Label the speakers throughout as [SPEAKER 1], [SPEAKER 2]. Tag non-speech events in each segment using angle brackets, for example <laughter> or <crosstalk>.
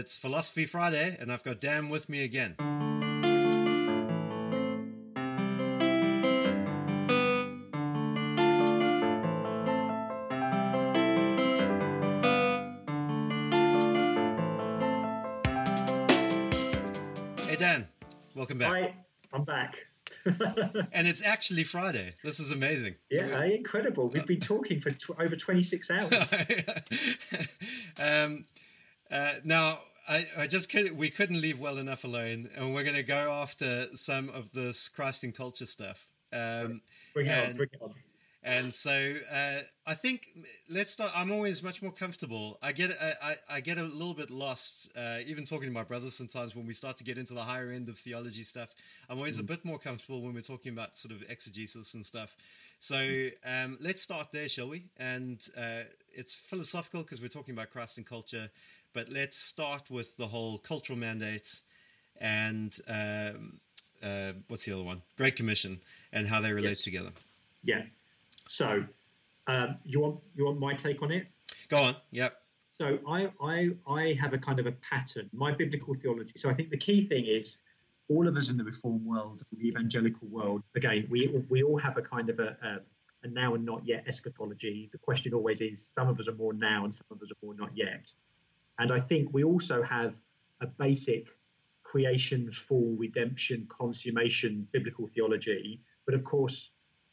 [SPEAKER 1] It's Philosophy Friday, and I've got Dan with me again. Hey, Dan. Welcome back.
[SPEAKER 2] Hi, I'm back. <laughs>
[SPEAKER 1] and it's actually Friday. This is amazing.
[SPEAKER 2] Yeah, incredible. We've been talking for tw- over 26 hours. <laughs>
[SPEAKER 1] um, uh, now, I, I just could, we couldn't leave well enough alone, and we're going to go after some of this Christ and culture stuff. Um,
[SPEAKER 2] bring it
[SPEAKER 1] and,
[SPEAKER 2] on, bring it on.
[SPEAKER 1] And so uh, I think let's start. I'm always much more comfortable. I get I, I get a little bit lost, uh, even talking to my brothers sometimes when we start to get into the higher end of theology stuff. I'm always mm. a bit more comfortable when we're talking about sort of exegesis and stuff. So um, let's start there, shall we? And uh, it's philosophical because we're talking about Christ and culture, but let's start with the whole cultural mandate and um, uh, what's the other one? Great Commission and how they relate
[SPEAKER 2] yes.
[SPEAKER 1] together.
[SPEAKER 2] Yeah. So, um, you want you want my take on it?
[SPEAKER 1] Go on. Yep.
[SPEAKER 2] So I I I have a kind of a pattern. My biblical theology. So I think the key thing is all of us in the reform world, the evangelical world. Again, we we all have a kind of a, a, a now and not yet eschatology. The question always is: some of us are more now, and some of us are more not yet. And I think we also have a basic creation, fall, redemption, consummation biblical theology. But of course,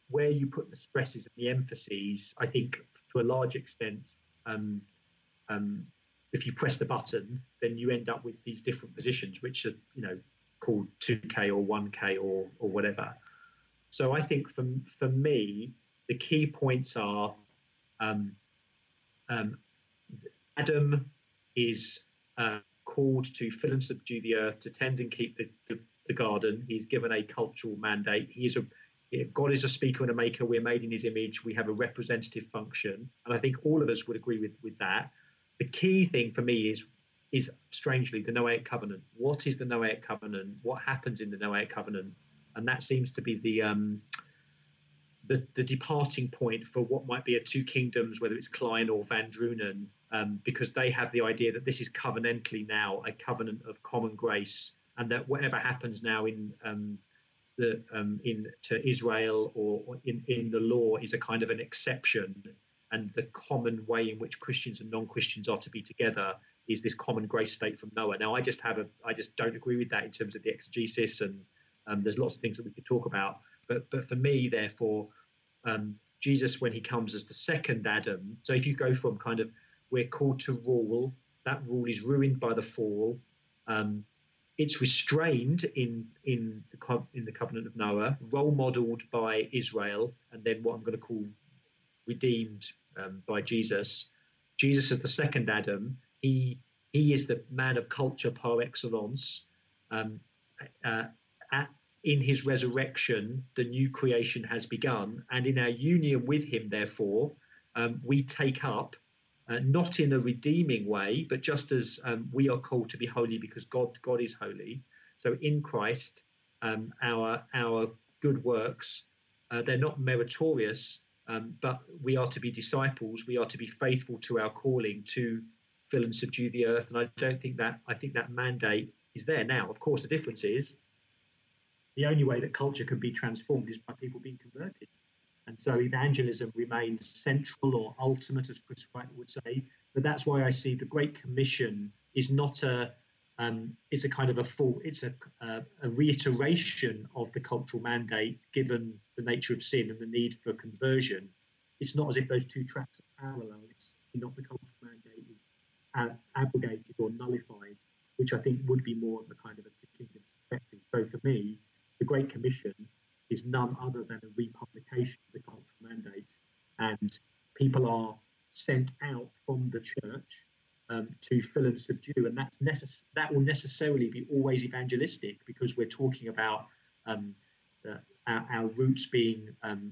[SPEAKER 2] where you put the stresses and the emphases, I think to a large extent, um, um, if you press the button, then you end up with these different positions, which are you know called 2K or 1K or or whatever. So I think for for me, the key points are um, um Adam is uh, called to fill and subdue the earth, to tend and keep the, the, the garden. He's given a cultural mandate. He is a God is a speaker and a maker. We're made in his image. We have a representative function. And I think all of us would agree with, with that. The key thing for me is is strangely the Noahic covenant. What is the Noahic covenant? What happens in the Noahic covenant? And that seems to be the um, the, the departing point for what might be a two kingdoms, whether it's Kline or Van Drunen, um, because they have the idea that this is covenantally now a covenant of common grace, and that whatever happens now in um, the um, in to Israel or, or in in the law is a kind of an exception, and the common way in which Christians and non-Christians are to be together is this common grace state from Noah. Now, I just have a I just don't agree with that in terms of the exegesis, and um, there's lots of things that we could talk about. But but for me, therefore, um, Jesus when he comes as the second Adam. So if you go from kind of we're called to rule, that rule is ruined by the fall. Um, it's restrained in in the in the covenant of Noah, role modelled by Israel, and then what I'm going to call redeemed um, by Jesus. Jesus is the second Adam. He he is the man of culture par excellence. Um, uh, at, in his resurrection, the new creation has begun, and in our union with him, therefore, um, we take up uh, not in a redeeming way, but just as um, we are called to be holy because God God is holy. So in Christ, um, our our good works uh, they're not meritorious, um, but we are to be disciples. We are to be faithful to our calling to fill and subdue the earth. And I don't think that I think that mandate is there now. Of course, the difference is the only way that culture can be transformed is by people being converted. And so evangelism remains central or ultimate, as Chris Wright would say. But that's why I see the Great Commission is not a um, it's a kind of a full it's a, a, a reiteration of the cultural mandate given the nature of sin and the need for conversion. It's not as if those two tracks are parallel. It's not the cultural mandate is abrogated or nullified, which I think would be more of a kind of a kingdom perspective. So for me, the Great Commission is none other than a republication of the cultural mandate. And people are sent out from the church um, to fill and subdue. And that's necess- that will necessarily be always evangelistic because we're talking about um, the, our, our, roots being, um,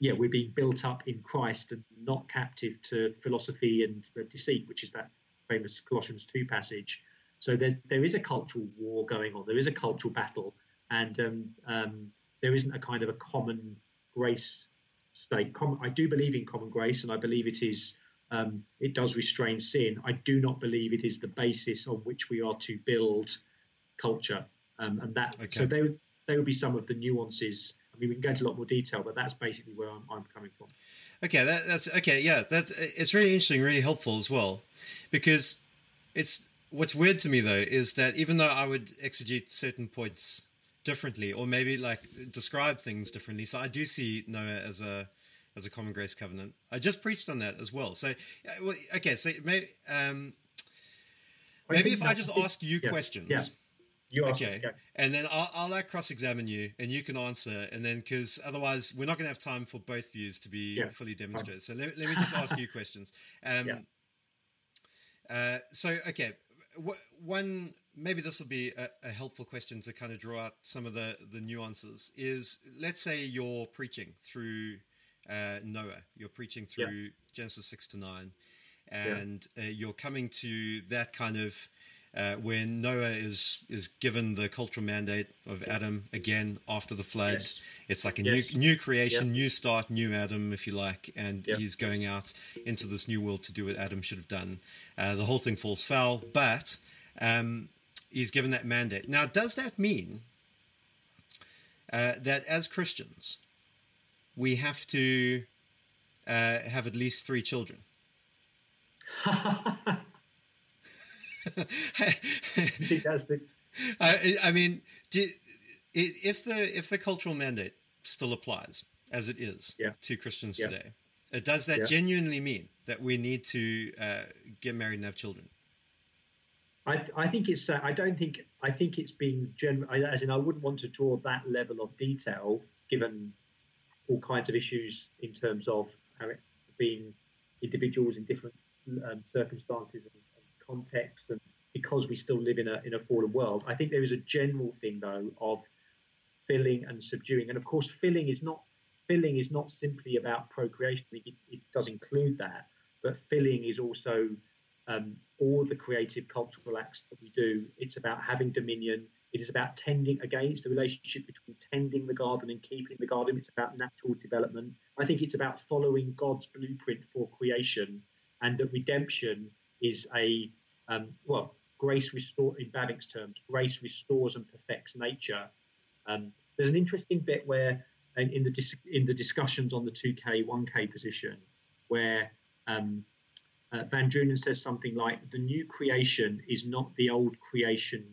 [SPEAKER 2] yeah, we're being built up in Christ and not captive to philosophy and deceit, which is that famous Colossians 2 passage. So there, there is a cultural war going on. There is a cultural battle. And um, um, there isn't a kind of a common grace state. I do believe in common grace, and I believe it is um, it does restrain sin. I do not believe it is the basis on which we are to build culture, um, and that okay. so they they would be some of the nuances. I mean, we can go into a lot more detail, but that's basically where I'm, I'm coming from.
[SPEAKER 1] Okay, that, that's okay. Yeah, that's it's really interesting, really helpful as well, because it's what's weird to me though is that even though I would exegete certain points differently, or maybe like describe things differently, so I do see Noah as a as a common grace covenant. I just preached on that as well. So, okay, so maybe um, maybe if I just ask you yeah, questions.
[SPEAKER 2] Yeah. You
[SPEAKER 1] ask okay, yeah. and then I'll, I'll like cross-examine you, and you can answer, and then because otherwise we're not going to have time for both views to be fully demonstrated. So let, let me just ask you <laughs> questions. Um, uh, so okay, one maybe this will be a, a, helpful question to kind of draw out some of the the nuances. Is let's say you're preaching through uh, Noah. You're preaching through yeah. Genesis 6 to 9. And yeah. uh, you're coming to that kind of uh, when Noah is is given the cultural mandate of Adam again after the flood. Yes. It's like a yes. new new creation, new start, new Adam, if you like, and he's going out into this new world to do what Adam should have done. Uh, the whole thing falls foul, but um, he's given that mandate. Now, does that mean uh, that as Christians we have to uh, have at least three children. <laughs> I, I, mean, do, if the if the cultural mandate still applies as it is
[SPEAKER 2] yeah.
[SPEAKER 1] to Christians
[SPEAKER 2] yeah.
[SPEAKER 1] today, uh, does that yeah. genuinely mean that we need to uh, get married and have children?
[SPEAKER 2] I, I think it's. Uh, I don't think. I think it's being general. As in, I wouldn't want to draw that level of detail, given all kinds of issues in terms of how it being individuals in different um, circumstances and, and, contexts, and because we still live in a in a fallen world. I think there is a general thing though of filling and subduing, and of course, filling is not filling is not simply about procreation. It, it does include that, but filling is also um, all the creative cultural acts that we do. It's about having dominion. It is about tending, again, it's the relationship between tending the garden and keeping the garden. It's about natural development. I think it's about following God's blueprint for creation and that redemption is a, um, well, grace restore in Bavinck's terms, grace restores and perfects nature. Um, there's an interesting bit where in the dis- in the discussions on the 2K 1K position, where um, uh, Van Drunen says something like, "The new creation is not the old creation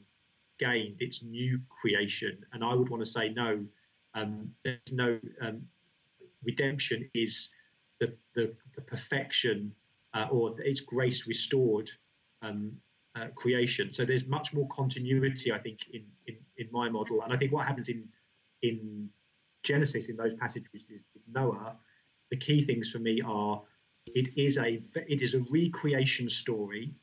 [SPEAKER 2] gained, it's new creation. And I would want to say no, um, there's no um, redemption is the, the, the perfection uh, or it's grace restored um, uh, creation. So there's much more continuity, I think, in, in, in my model. And I think what happens in in Genesis in those passages with Noah. The key things for me are it is a it is a recreation story,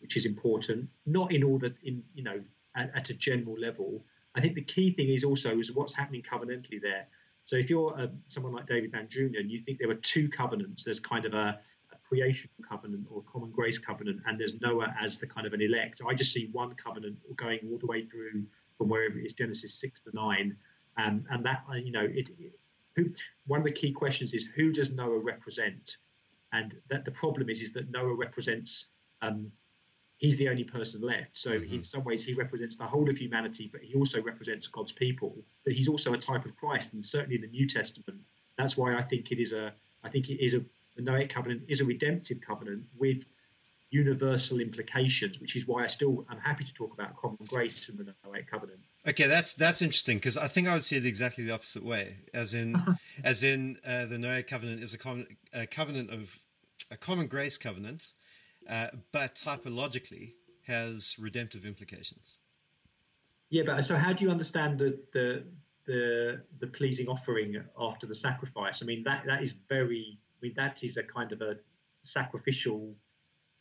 [SPEAKER 2] which is important. Not in all the in you know at, at, a general level. I think the key thing is also is what's happening covenantally there. So if you're uh, someone like David Van Drunen and you think there were two covenants, there's kind of a, a creation covenant or common grace covenant, and there's Noah as the kind of an elect. I just see one covenant going all the way through from wherever it is Genesis six to nine, um, and that uh, you know it, it who, one of the key questions is who does Noah represent? And that the problem is is that Noah represents um, he's the only person left. So mm-hmm. in some ways, he represents the whole of humanity, but he also represents God's people. But he's also a type of Christ, and certainly in the New Testament, that's why I think it is a. I think it is a the Noahic covenant is a redemptive covenant with universal implications, which is why I still am happy to talk about common grace in the Noahic covenant.
[SPEAKER 1] Okay, that's that's interesting because I think I would see it exactly the opposite way, as in <laughs> as in uh, the Noahic covenant is a, common, a covenant of a common grace covenant uh, but typologically has redemptive implications.
[SPEAKER 2] Yeah, but so how do you understand the the the, the pleasing offering after the sacrifice? I mean, that that is very. I mean, that is a kind of a sacrificial,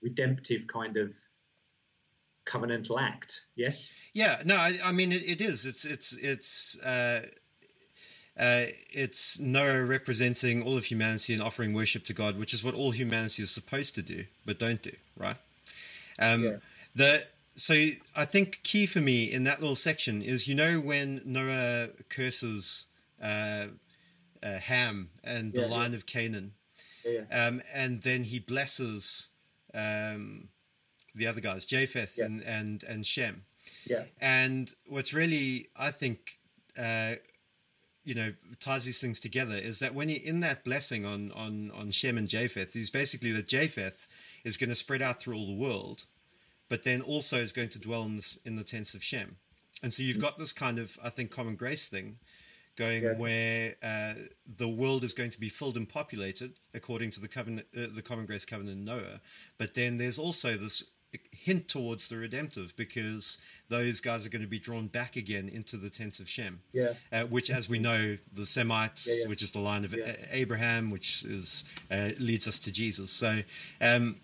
[SPEAKER 2] redemptive kind of covenantal act. Yes.
[SPEAKER 1] Yeah. No. I, I mean, it, it is. It's it's it's. Uh, uh, it's Noah representing all of humanity and offering worship to God, which is what all humanity is supposed to do, but don't do, right? Um, yeah. The so I think key for me in that little section is you know when Noah curses uh, uh, Ham and the yeah, line yeah. of Canaan. Um, and then he blesses um, the other guys, Japheth and, and and Shem.
[SPEAKER 2] Yeah.
[SPEAKER 1] And what's really, I think, uh, you know, ties these things together is that when you're in that blessing on on on Shem and Japheth, is basically that Japheth is going to spread out through all the world, but then also is going to dwell in this in the tents of Shem, and so you've got this kind of, I think, common grace thing going
[SPEAKER 2] Yeah.
[SPEAKER 1] where uh, the world is going to be filled and populated according to the covenant, uh, the common grace covenant in Noah. But then there's also this hint towards the redemptive because those guys are going to be drawn back again into the tents of Shem.
[SPEAKER 2] Yeah.
[SPEAKER 1] Uh, which, as we know, the Semites,
[SPEAKER 2] Yeah, yeah.
[SPEAKER 1] which is the line of
[SPEAKER 2] Yeah.
[SPEAKER 1] Abraham, which is uh, leads us to Jesus. So, um,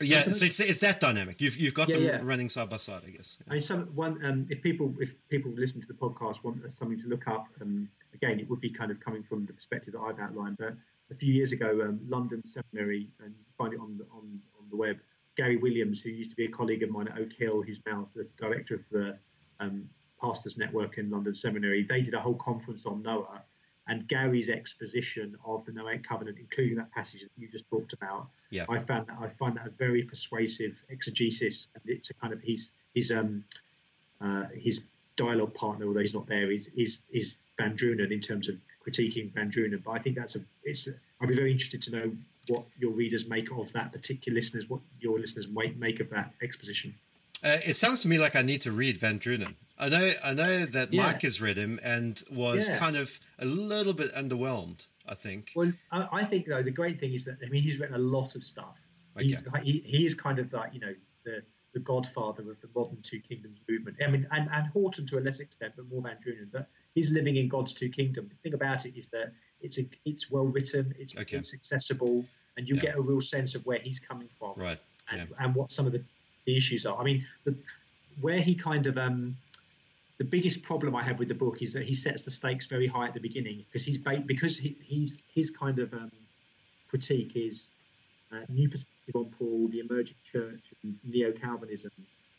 [SPEAKER 1] yeah, so it's, it's that dynamic. You've you've got them running side by side, I guess.
[SPEAKER 2] I mean, some one um, if people if people listen to the podcast want something to look up, um, again, it would be kind of coming from the perspective that I've outlined. But a few years ago, um, London Seminary, and you can find it on the on, on the web. Gary Williams, who used to be a colleague of mine at Oak Hill, who's now the director of the um, Pastors Network in London Seminary, they did a whole conference on Noah. And Gary's exposition of the Noahic covenant, including that passage that you just talked about,
[SPEAKER 1] Yeah.
[SPEAKER 2] I found that I find that a very persuasive exegesis, and it's a kind of he's he's um uh, his dialogue partner, although he's not there, is is is Van Drunen in terms of critiquing Van Drunen. But I think that's a it's. A, I'd be very interested to know what your readers make of that particular listeners, what your listeners might make of that exposition.
[SPEAKER 1] Uh, it sounds to me like I need to read Van Drunen. I know, I know that
[SPEAKER 2] Yeah.
[SPEAKER 1] Mike has read him and was
[SPEAKER 2] Yeah.
[SPEAKER 1] kind of a little bit underwhelmed. I think.
[SPEAKER 2] Well, I, I think though the great thing is that I mean he's written a lot of stuff. He's he, he is kind of like you know the the godfather of the modern two kingdoms movement. I mean, and, and Horton to a less extent, but more Van Drunen. But he's living in God's two kingdom. The thing about it is that it's a it's well written, it's
[SPEAKER 1] Okay.
[SPEAKER 2] it's accessible, and you
[SPEAKER 1] Yeah.
[SPEAKER 2] get a real sense of where he's coming from
[SPEAKER 1] Right.
[SPEAKER 2] and, and what some of the, the issues are. I mean, the, where he kind of um, the biggest problem I have with the book is that he sets the stakes very high at the beginning because he's ba- because he, he's his kind of um, critique is uh, new perspective on Paul, the emerging church, and neo Calvinism,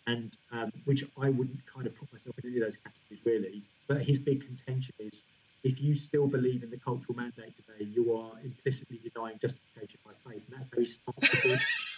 [SPEAKER 2] and um, which I wouldn't kind of put myself in any of those categories really. But his big contention is if you still believe in the cultural mandate today, you are implicitly denying justification by faith, and that's how he starts. <laughs>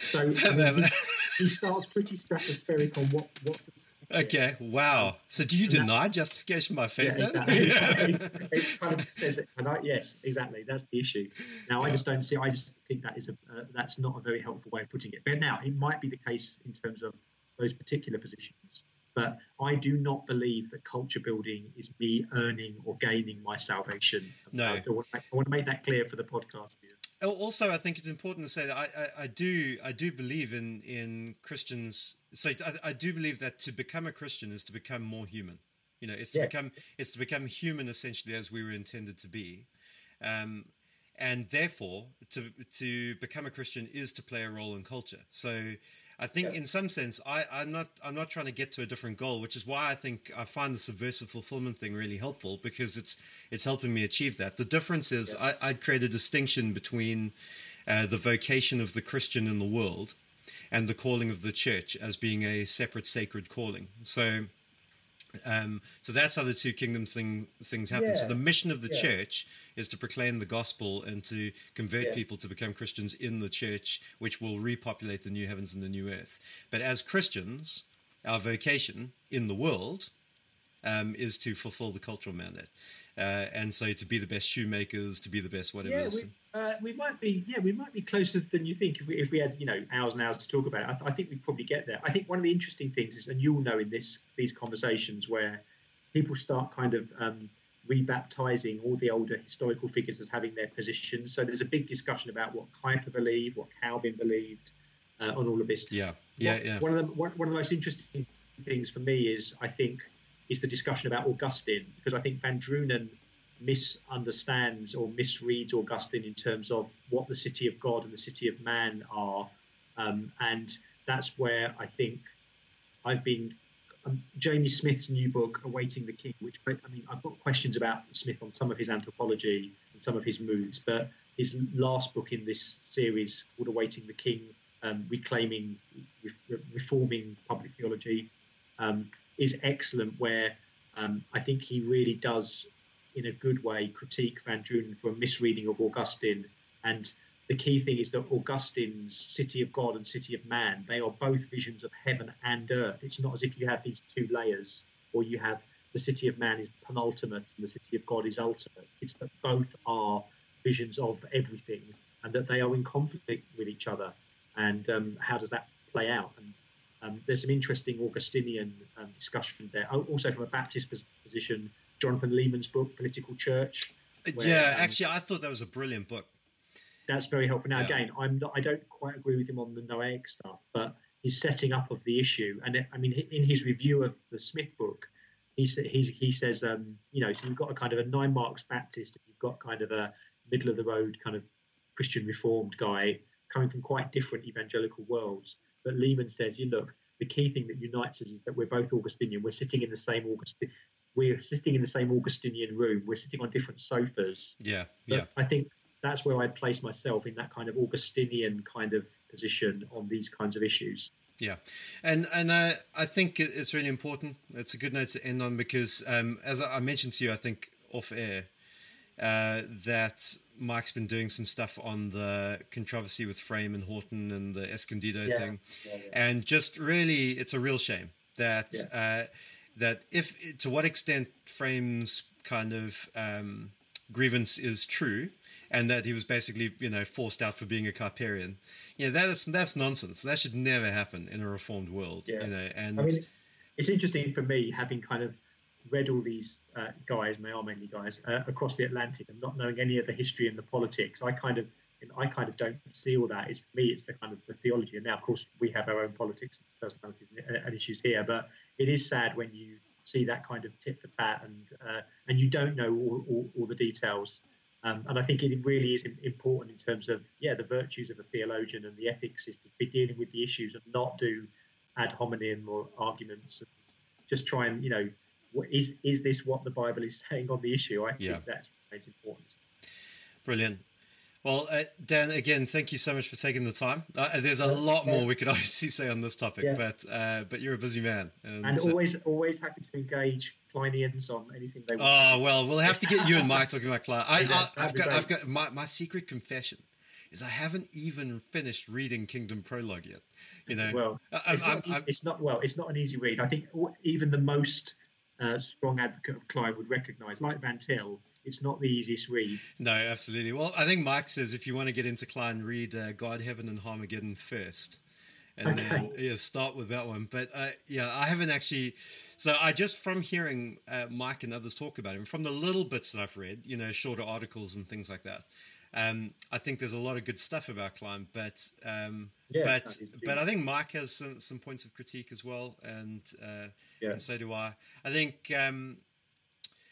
[SPEAKER 2] So I mean, he, he starts pretty stratospheric on what what's <laughs>
[SPEAKER 1] Okay. Wow. So do you
[SPEAKER 2] And
[SPEAKER 1] deny justification by faith
[SPEAKER 2] yeah,
[SPEAKER 1] then?
[SPEAKER 2] exactly. it, <laughs> it kind of says it, and I, yes, exactly. That's the issue. Now, I just don't see. I just think that is a uh, that's not a very helpful way of putting it. But now, it might be the case in terms of those particular positions. But I do not believe that culture building is me earning or gaining my salvation.
[SPEAKER 1] No.
[SPEAKER 2] I, want to make, I want to make that clear for the podcast.
[SPEAKER 1] Oh, also, I think it's important to say that I, I, I do I do believe in in Christians. So I, I do believe that to become a Christian is to become more human. You know, it's to
[SPEAKER 2] Yes.
[SPEAKER 1] become it's to become human essentially as we were intended to be, um, and therefore to to become a Christian is to play a role in culture. So. I think,
[SPEAKER 2] Yeah.
[SPEAKER 1] in some sense, I, I'm not. I'm not trying to get to a different goal, which is why I think I find the subversive fulfillment thing really helpful because it's it's helping me achieve that. The difference is I, I'd create a distinction between uh, the vocation of the Christian in the world and the calling of the church as being a separate sacred calling. So, um, so that's how the two kingdoms thing, things happen. So the mission of the
[SPEAKER 2] Yeah.
[SPEAKER 1] church is to proclaim the gospel and to convert
[SPEAKER 2] Yeah.
[SPEAKER 1] people to become Christians in the church, which will repopulate the new heavens and the new earth. But as Christians, our vocation in the world um, is to fulfill the cultural mandate. Uh, and so to be the best shoemakers, to be the best whatever.
[SPEAKER 2] Yeah, we, uh, we might be. Yeah, we might be closer than you think if we, if we had, you know, hours and hours to talk about it. I, th- I think we'd probably get there. I think one of the interesting things is, and you'll know in this these conversations where people start kind of um, rebaptizing all the older historical figures as having their positions. So there's a big discussion about what Kuyper believed, what Calvin believed, uh, on all of this.
[SPEAKER 1] yeah, yeah, yeah.
[SPEAKER 2] One of the one, one of the most interesting things for me is I think is the discussion about Augustine because I think Van Drunen misunderstands or misreads Augustine in terms of what the city of God and the city of man are, um, and that's where I think I've been. Um, Jamie Smith's new book, Awaiting the King, which I mean, I've got questions about Smith on some of his anthropology and some of his moves, but his last book in this series, called Awaiting the King, um, reclaiming, re- reforming public theology, um, is excellent. Where um, I think he really does, in a good way, critique Van Drunen for a misreading of Augustine And the key thing is that Augustine's City of God and City of Man, they are both visions of heaven and earth. It's not as if you have these two layers, or you have the City of Man is penultimate and the City of God is ultimate. It's that both are visions of everything and that they are in conflict with each other. And um, how does that play out? And um, there's some interesting Augustinian um, discussion there. Also, from a Baptist position, Jonathan Leeman's book, Political Church.
[SPEAKER 1] Where, yeah, um, actually, I thought that was a brilliant book
[SPEAKER 2] that's very helpful. Now, yeah. again, I'm not, I don't quite agree with him on the Noahic stuff, but his setting up of the issue, and I mean, in his review of the Smith book, he he, he says, um, you know, so you've got a kind of a nine marks Baptist, and you've got kind of a middle of the road kind of Christian Reformed guy coming from quite different evangelical worlds. But Leeman says, you look, the key thing that unites us is that we're both Augustinian. We're sitting in the same Augustinian. We're sitting in the same Augustinian room. We're sitting on different sofas.
[SPEAKER 1] Yeah, but yeah.
[SPEAKER 2] I think that's where I'd place myself in that kind of Augustinian kind of position on these kinds of issues.
[SPEAKER 1] Yeah, and and uh, I think it's really important. It's a good note to end on because, um, as I mentioned to you, I think off air uh, that Mike's been doing some stuff on the controversy with Frame and Horton and the Escondido yeah. thing, yeah, yeah. and just really, it's a real shame that uh, that if to what extent Frame's kind of um, grievance is true and that he was basically you know forced out for being a Kuyperian. Yeah, that is that's nonsense. That should never happen in a reformed world. You know, and
[SPEAKER 2] I mean, it's interesting for me having kind of read all these uh, guys, and they are mainly guys, uh, across the Atlantic, and not knowing any of the history and the politics. I kind of I kind of don't see all that. It's for me, it's the kind of the theology. And now, of course, we have our own politics and personalities and, and issues here. But it is sad when you see that kind of tit for tat, and uh, and you don't know all, all, all the details. Um, and I think it really is important in terms of, yeah, the virtues of a theologian and the ethics is to be dealing with the issues and not do ad hominem or arguments. Just try and, you know, is is this what the Bible is saying on the issue? I yeah. think that's it's important.
[SPEAKER 1] Brilliant. Well, uh, Dan, again, thank you so much for taking the time. Uh, there's a lot more we could <laughs> obviously say on this topic, yeah. but uh, but you're a busy man,
[SPEAKER 2] and, and always always happy to engage Klineans on anything they
[SPEAKER 1] want. Oh well, we'll have to get you and Mike talking about Kline. I, <laughs> I, have got I've got my, my secret confession is I haven't even finished reading Kingdom Prologue yet. You know,
[SPEAKER 2] well, it's, I'm, not, I'm, it's not well, it's not an easy read. I think even the most uh, strong advocate of Kline would recognise, like Van Til, it's not the easiest read.
[SPEAKER 1] No, absolutely. Well, I think Mike says if you want to get into Kline, read uh, God, Heaven, and Har Magedon first. And okay. then yeah, start with that one. But uh, yeah, I haven't actually. So I just from hearing uh, Mike and others talk about him, from the little bits that I've read, you know, shorter articles and things like that. Um, I think there's a lot of good stuff about Kline, but um, yeah, but but I think Mike has some, some points of critique as well, and, uh, yeah. and so do I. I think um,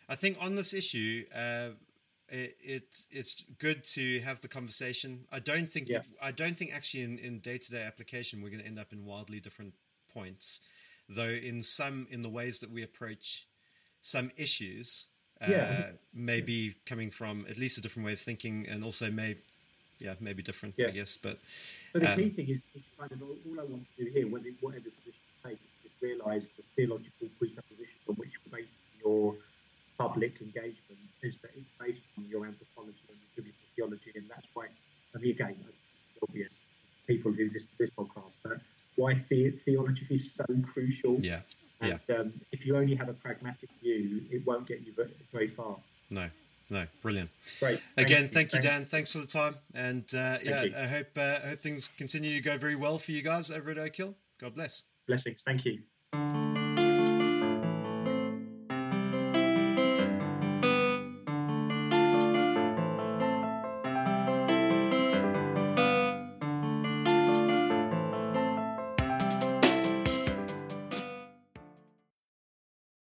[SPEAKER 1] I think on this issue, uh, it, it's it's good to have the conversation. I don't think yeah. I don't think actually in in day to day application we're going to end up in wildly different points, though in some in the ways that we approach some issues yeah. Uh, maybe coming from at least a different way of thinking, and also may, yeah, maybe different, yeah. I guess. But
[SPEAKER 2] but the um, key thing is, is kind of all, all I want to do here, whatever position you take, is to realise the theological presupposition on which you base your public engagement is that it's based on your anthropology and your biblical theology, and that's why. I mean, again, it's obvious people who listen to this podcast, but why the- theology is so crucial.
[SPEAKER 1] Yeah.
[SPEAKER 2] And
[SPEAKER 1] yeah.
[SPEAKER 2] um, if you only have a pragmatic view, it won't get you very, very far.
[SPEAKER 1] No, no, brilliant.
[SPEAKER 2] Great.
[SPEAKER 1] Again, thank you, Dan. Thanks for the time, and uh, yeah, I hope uh, I hope things continue to go very well for you guys over at Oak Hill. God bless.
[SPEAKER 2] Blessings. Thank you.